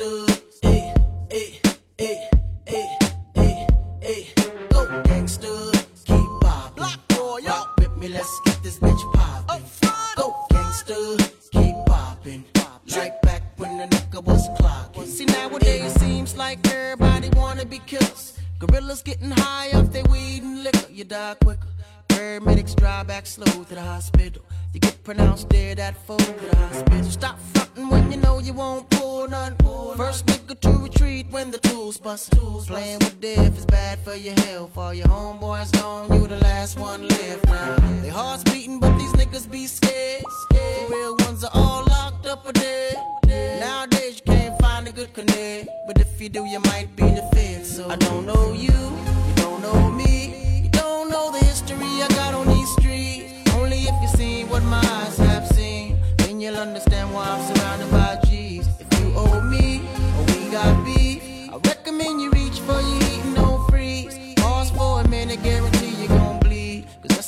understood.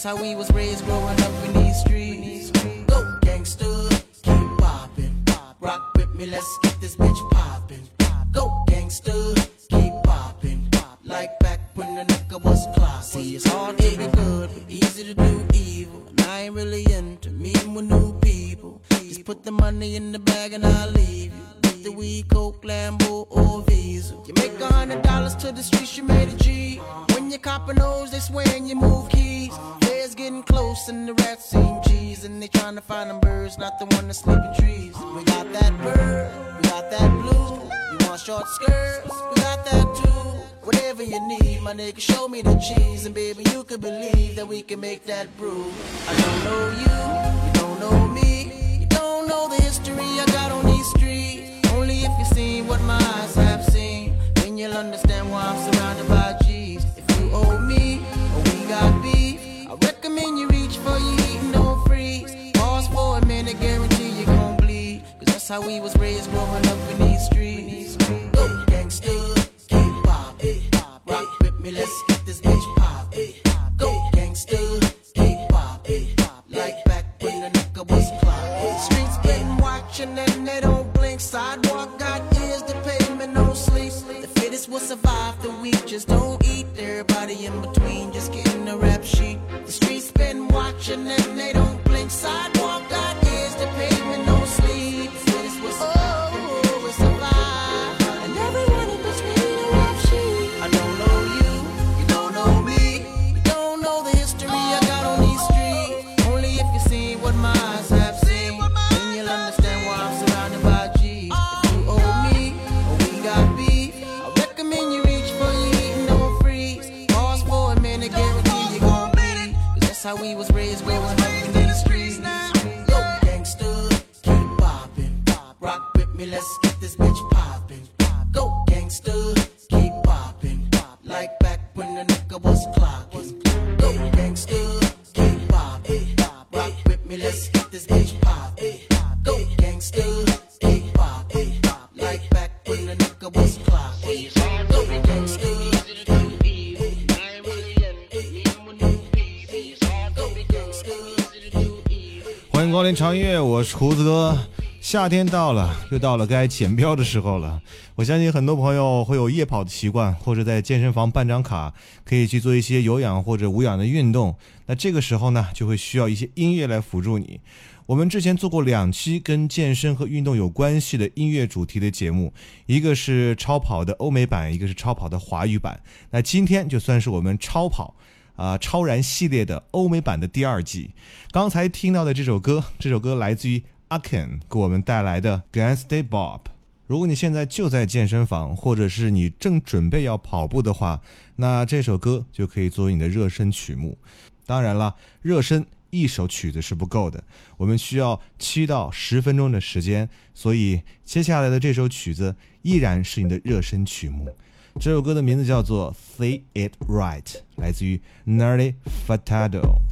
That's how we was raised growing up in these streets. Go gangster, keep popping. Rock with me, let's get this bitch popping. Go gangster, keep popping. Like back when the nigga was classy. See, it's hard to be good, easy to do evil. And I ain't really into meeting with new people. Just put the money in the bag and I'll leave you. With the weed, coke, Lambo, or Visa. You make a hundred dollars to the streets, you made a G. When you copping those, they swearin' you move keys getting close and the rats seem cheese and they trying to find them birds, not the one that's sleeping trees. We got that bird, we got that blue. You want short skirts? We got that too. Whatever you need, my nigga, show me the cheese and baby, you can believe that we can make that brew. I don't know you, you don't know me, you don't know the history I got on these streets. Only if you see what my eyes have seen, then you'll understand why I'm surrounded by. how we was raised. We was raised in the streets. Yo, gangsta, keep poppin', rock with me, let's get 超越我是胡子哥。夏天到了又到了该检票的时候了。我相信很多朋友会有夜跑的习惯或者在健身房办张卡可以去做一些有氧或者无氧的运动。那这个时候呢就会需要一些音乐来辅助你。我们之前做过两期跟健身和运动有关系的音乐主题的节目一个是超跑的欧美版一个是超跑的华语版。那今天就算是我们超跑啊超燃系列的欧美版的第二季。刚才听到的这首歌，这首歌来自于阿 Ken 给我们带来的《Gangsta Bob》。如果你现在就在健身房，或者是你正准备要跑步的话，那这首歌就可以作为你的热身曲目。当然了，热身。一首曲子是不够的，我们需要七到十分钟的时间，所以接下来的这首曲子依然是你的热身曲目。这首歌的名字叫做《See It Right》，来自于 Nelly Furtado。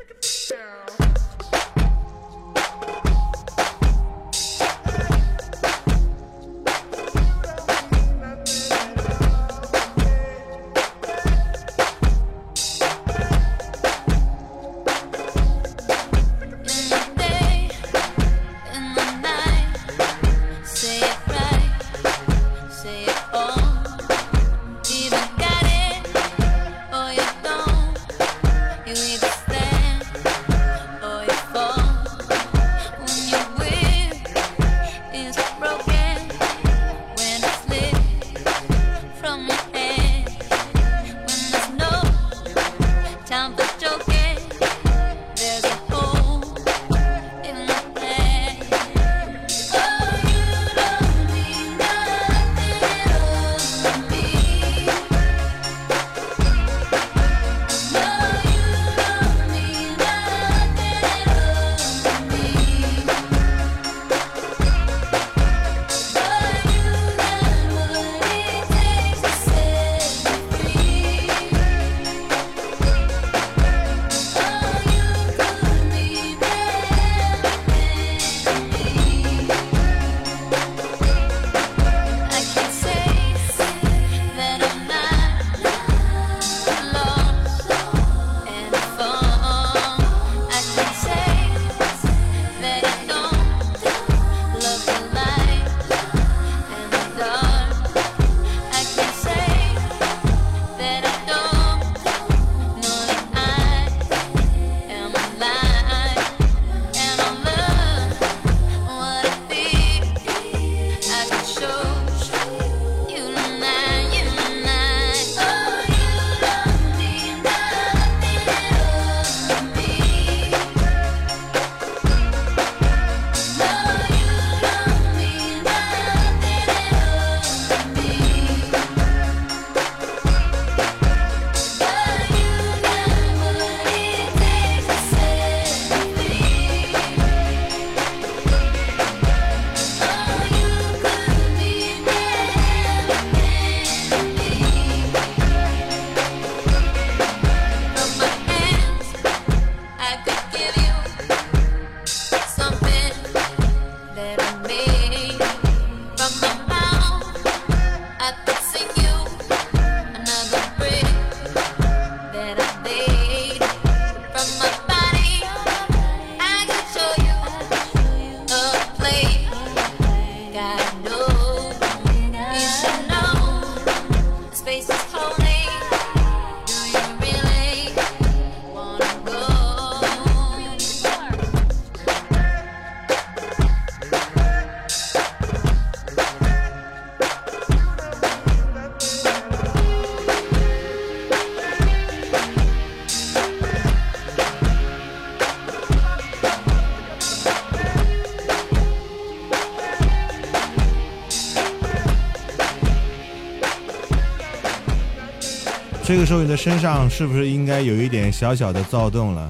这个时候你的身上是不是应该有一点小小的躁动了？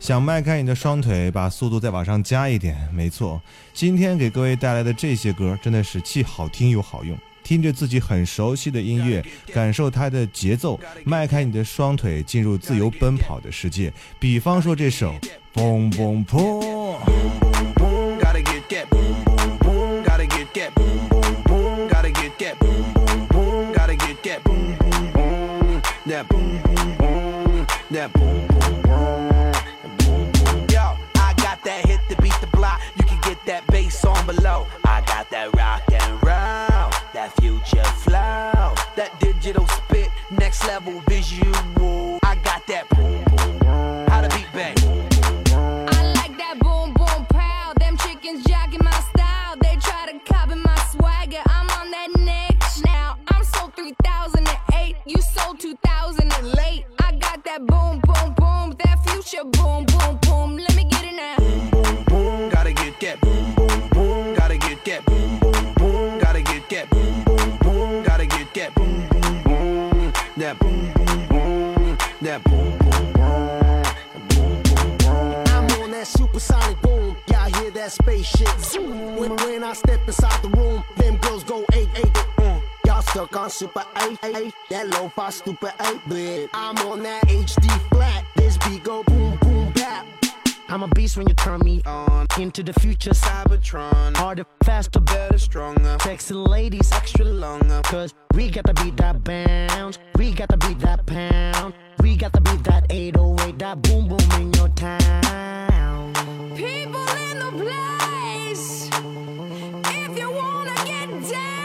想迈开你的双腿，把速度再往上加一点。没错，今天给各位带来的这些歌真的是既好听又好用。听着自己很熟悉的音乐，感受它的节奏，迈开你的双腿，进入自由奔跑的世界。比方说这首《Boom Boom Boom》。Supersonic boom. Y'all hear that spaceship zoom. When, when I step inside the room, them girls go eight eight. Mm. Y'all stuck on super eight eight. That lo-fi stupid eight bit. I'm on that HD flat. This beat go boom boom bap. I'm a beast when you turn me on. Into the future, Cybertron, harder, faster, better. stronger, Sexy ladies, extra longer. Cause we got to beat that bounce. We got to beat that pound. We got to beat that 808, that boom boom in your town. People in the place. If you wanna get down,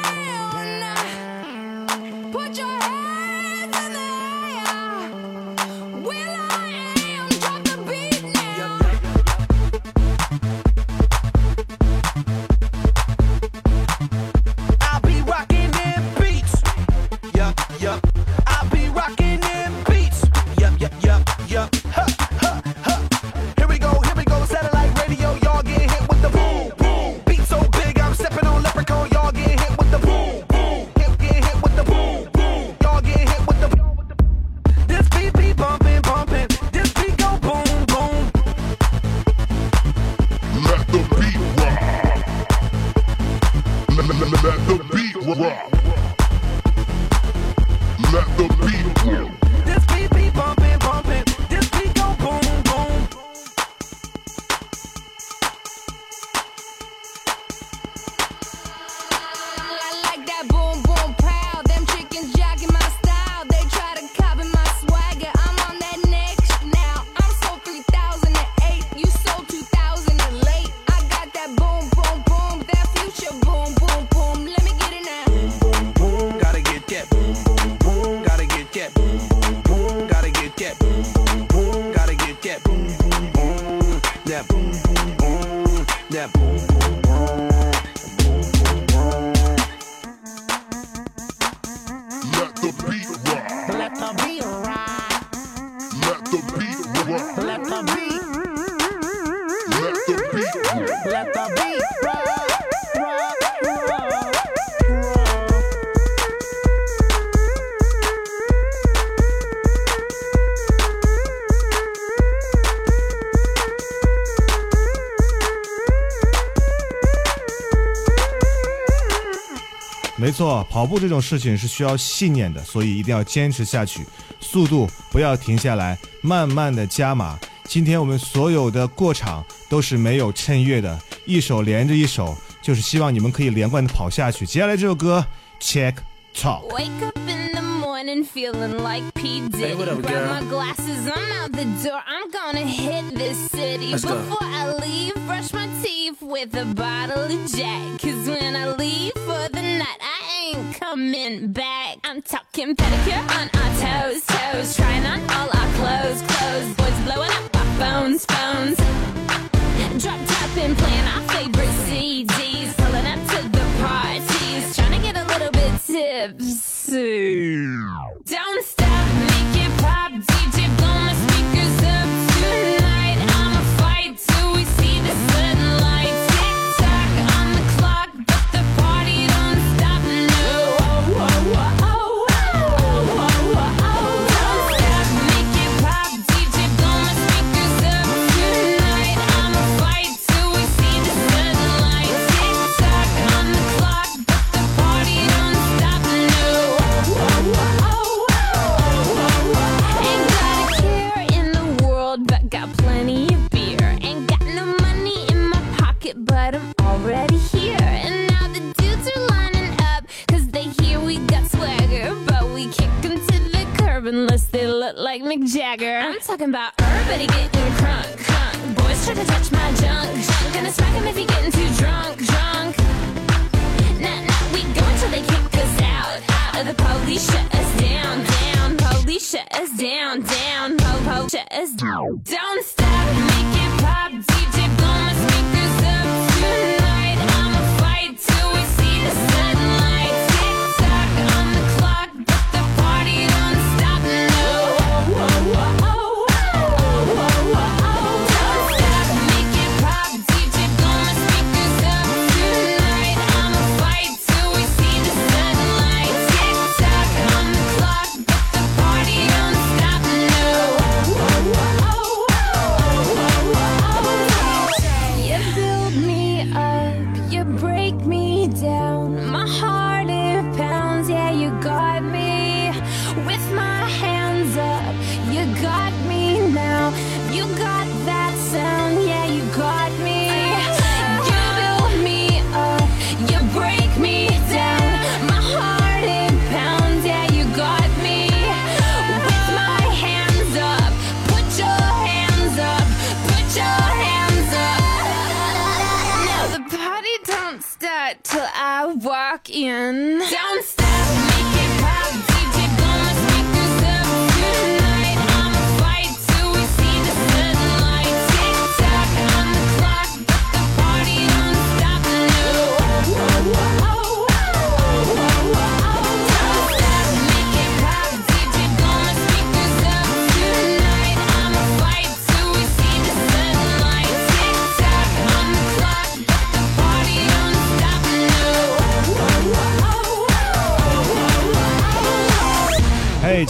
错，跑步这种事情是需要信念的，所以一定要坚持下去，速度不要停下来，慢慢的加码。今天我们所有的过场都是没有衬乐的，一首连着一首，就是希望你们可以连贯的跑下去。接下来这首歌，Check Talk。Wake up in the morning feeling like P. Diddy. what up, Grab girl? my glasses, I'm out the door. I'm gonna hit this city. Let's go. Before I leave, brush my teeth with a bottle of Jack. Cause when I leave coming back. I'm talking pedicure on our toes, toes. Mick Jagger. I'm talking about everybody getting crunk, crunk. Boys try to touch my junk, junk. Gonna smack 'em if you're getting too drunk, drunk. Nah, nah, we go until they kick us out. Out of the police shut us down, down. Police shut us down, down. Po, po, shut us down. Don't stop, make it pop. DJ, blow my speakers up tonight.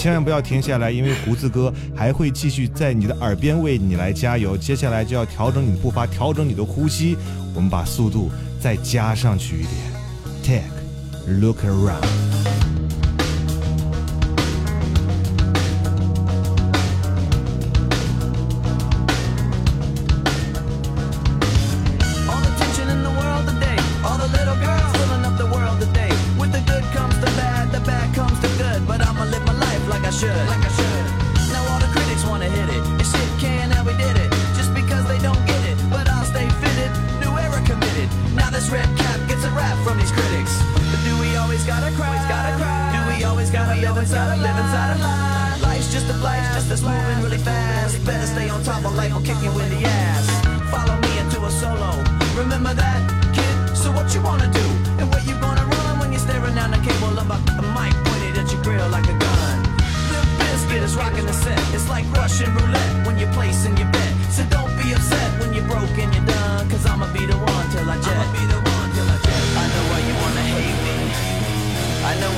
千万不要停下来因为胡子哥还会继续在你的耳边为你来加油。接下来就要调整你的步伐调整你的呼吸。我们把速度再加上去一点。Take look around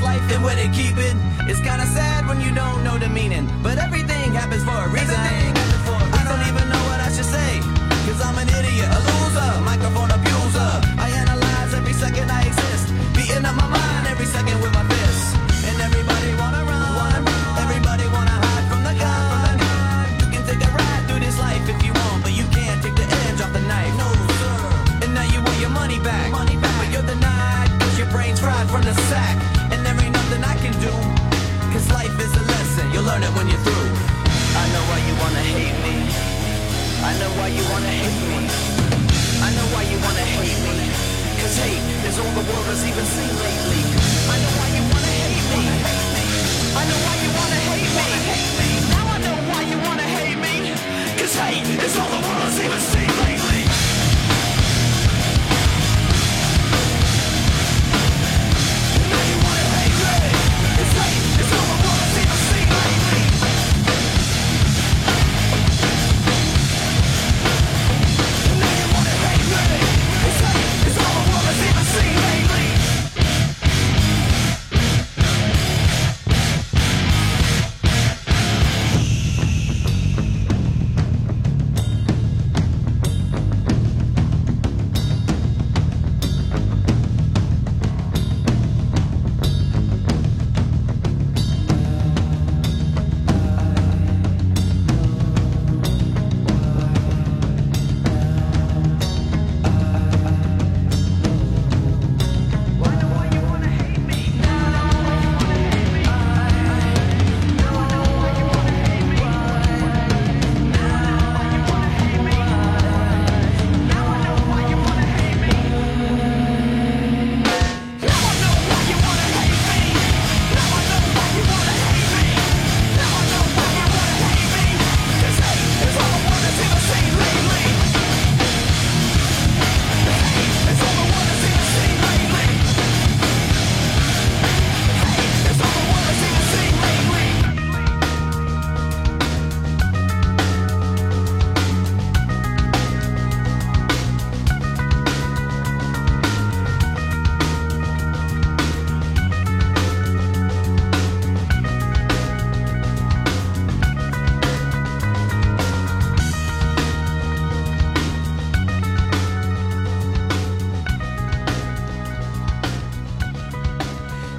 life and where they keep it. It's kinda sad when you don't know the meaning, but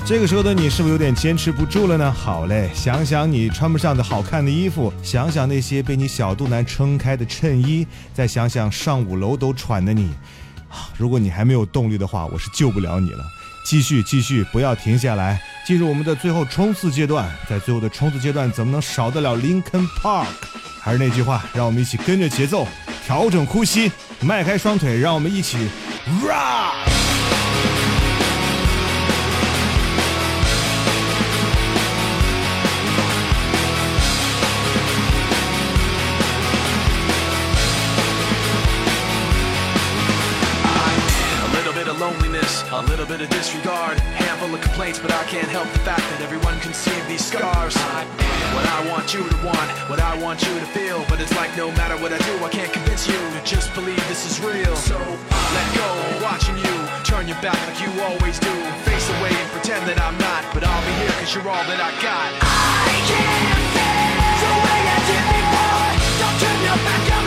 这个时候的你是不是有点坚持不住了呢？好嘞，想想你穿不上的好看的衣服，想想那些被你小肚腩撑开的衬衣，再想想上五楼都喘的你，啊如果你还没有动力的话，我是救不了你了。继续，继续，不要停下来，进入我们的最后冲刺阶段。在最后的冲刺阶段，怎么能少得了 Lincoln Park？还是那句话，让我们一起跟着节奏，调整呼吸，迈开双腿，让我们一起 rock。Little bit of disregard, handful of complaints, but I can't help the fact that everyone can see these scars. I what I want you to want, what I want you to feel, but it's like no matter what I do, I can't convince you to just believe this is real. So I let go, watching you turn your back like you always do, face away and pretend that I'm not, but I'll be here 'cause you're all that I got. I can't feel the way I did before. Don't turn your back on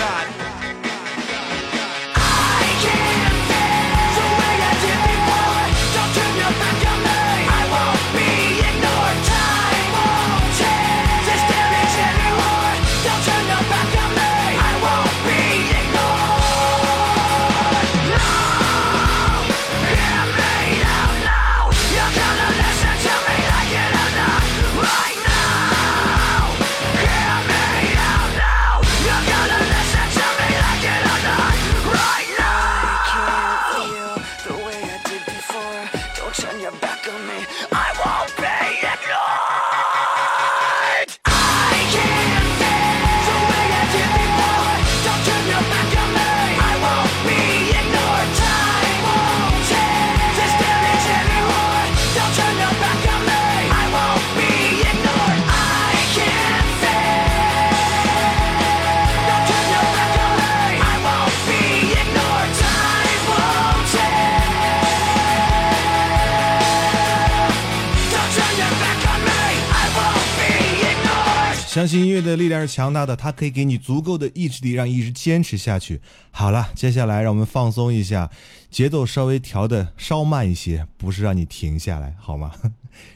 相信音乐的力量是强大的，它可以给你足够的意志力，让你一直坚持下去。好了，接下来让我们放松一下，节奏稍微调的稍慢一些，不是让你停下来，好吗？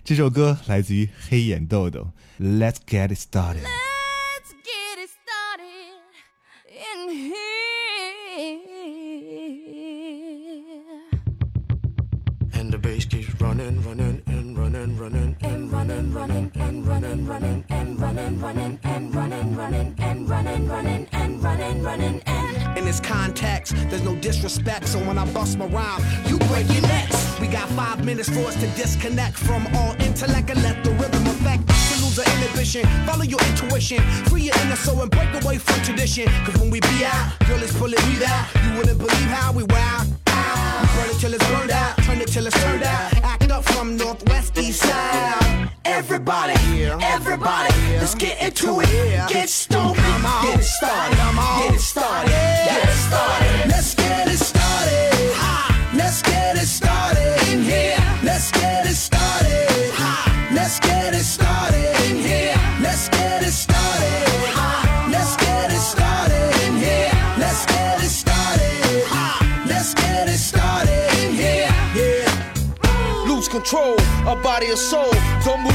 这首歌来自于黑眼豆豆，Let's get it started。Let's get it started in here. And the bass keeps running, running, and running, running, and running, running, and running, running, and running, running, and running, running, and running, running, and running, running, and. In this context, there's no disrespect, so when I bust my rhyme, you break your necks. We got five minutes for us to disconnect from all intellect and let the rhythm affect lose inhibition. Follow your intuition, free your inner soul and break away from tradition. Cause when we be out, girl, it's pulling me out. You wouldn't believe how we wow. We burn it till it's burned out, turn it till it's turned out. Act up from northwest east side. Everybody, everybody, let's get into it. Get stupid, get it started, get it started, get it started. Let's get it started. Let's get it started in here. Let's get it started. Let's get it started in here. Let's get it started. Let's get it started in here. Let's get it started. Let's get it started in here. Yeah. lose control of body and soul. Don't move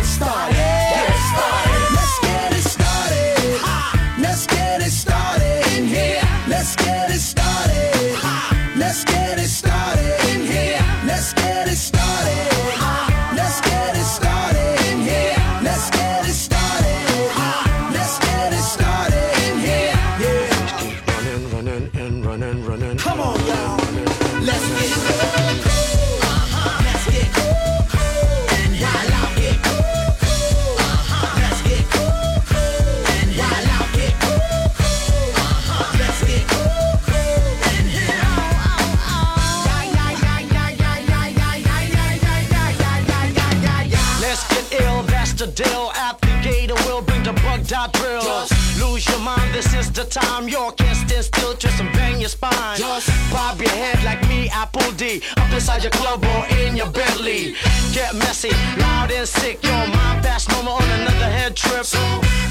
inside your club or in your Bentley. Get messy, loud and sick. Your mind fast, no more on another head trip. So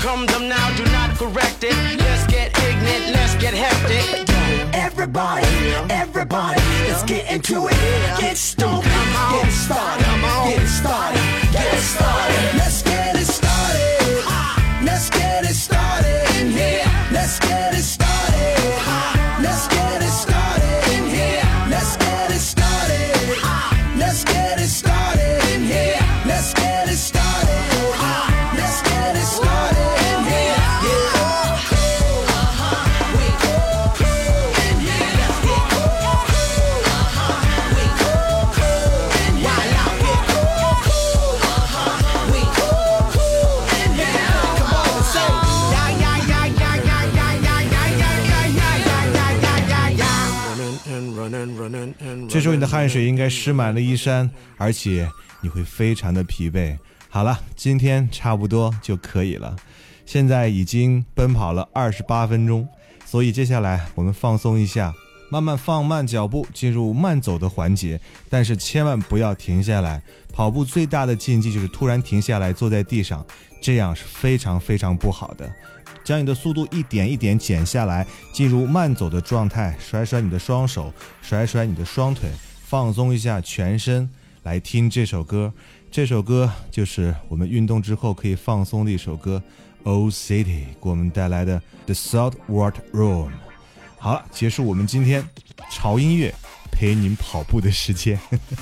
come them now, do not correct it. Let's get ignorant, let's get hectic. Everybody, everybody, let's get into it. Get stoked, get started, get started, get started. 这时候你的汗水应该湿满了衣衫，而且你会非常的疲惫。好了，今天差不多就可以了。现在已经奔跑了二十八分钟，所以接下来我们放松一下，慢慢放慢脚步，进入慢走的环节。但是千万不要停下来。跑步最大的禁忌就是突然停下来，坐在地上，这样是非常非常不好的。将你的速度一点一点减下来，进入慢走的状态，甩甩你的双手，甩甩你的双腿，放松一下全身，来听这首歌。这首歌就是我们运动之后可以放松的一首歌，《Old City》给我们带来的《The Salt Water Room》。好了，结束我们今天潮音乐陪您跑步的时间。呵呵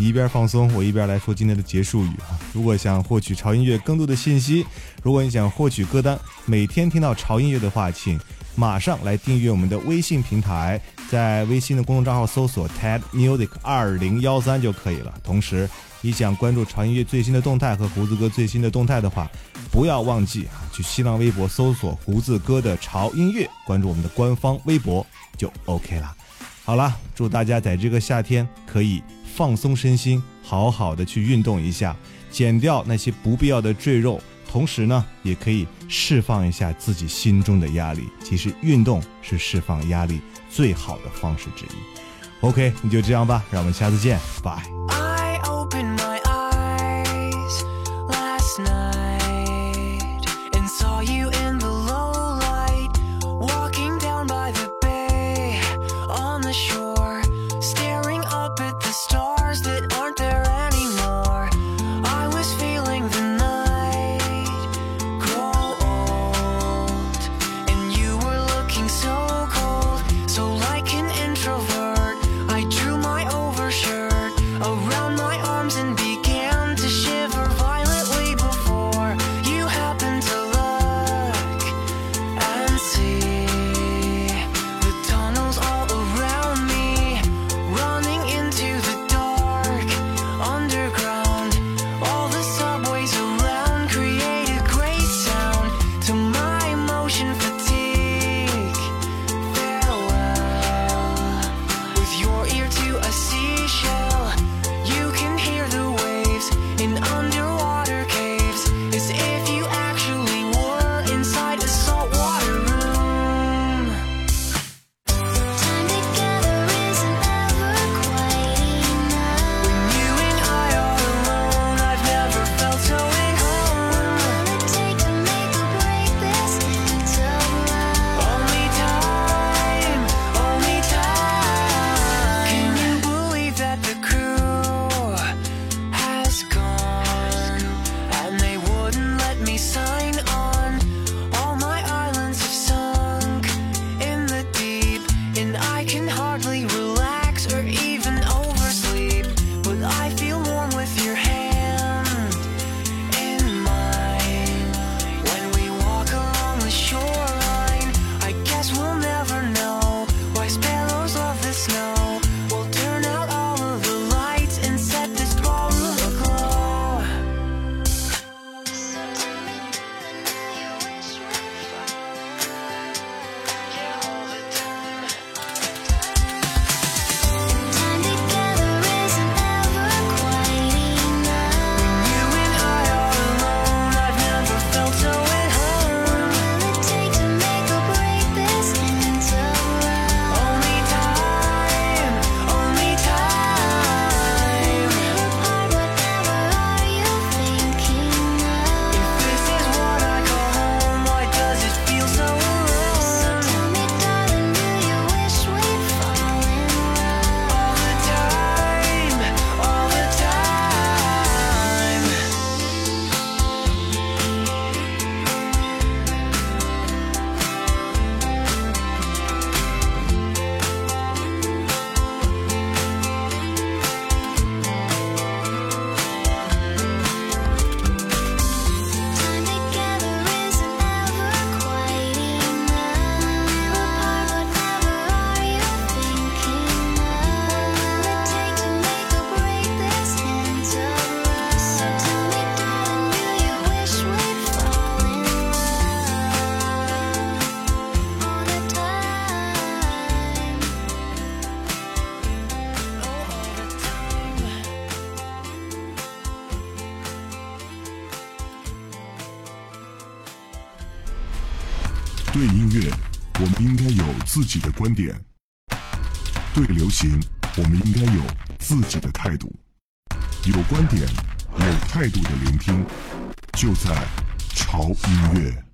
一边放松，我一边来说今天的结束语啊。如果想获取潮音乐更多的信息，如果你想获取歌单，每天听到潮音乐的话，请马上来订阅我们的微信平台，在微信的公众账号搜索 TED Music 二零幺三就可以了。同时，你想关注潮音乐最新的动态和胡子哥最新的动态的话，不要忘记啊，去新浪微博搜索胡子哥的潮音乐，关注我们的官方微博就 OK 了。好了，祝大家在这个夏天可以放松身心，好好的去运动一下，减掉那些不必要的赘肉，同时呢，也可以释放一下自己心中的压力。其实运动是释放压力最好的方式之一。OK，你就这样吧，让我们下次见，拜。的观点；对流行，我们应该有自己的态度。有观点、有态度的聆听，就在潮音乐。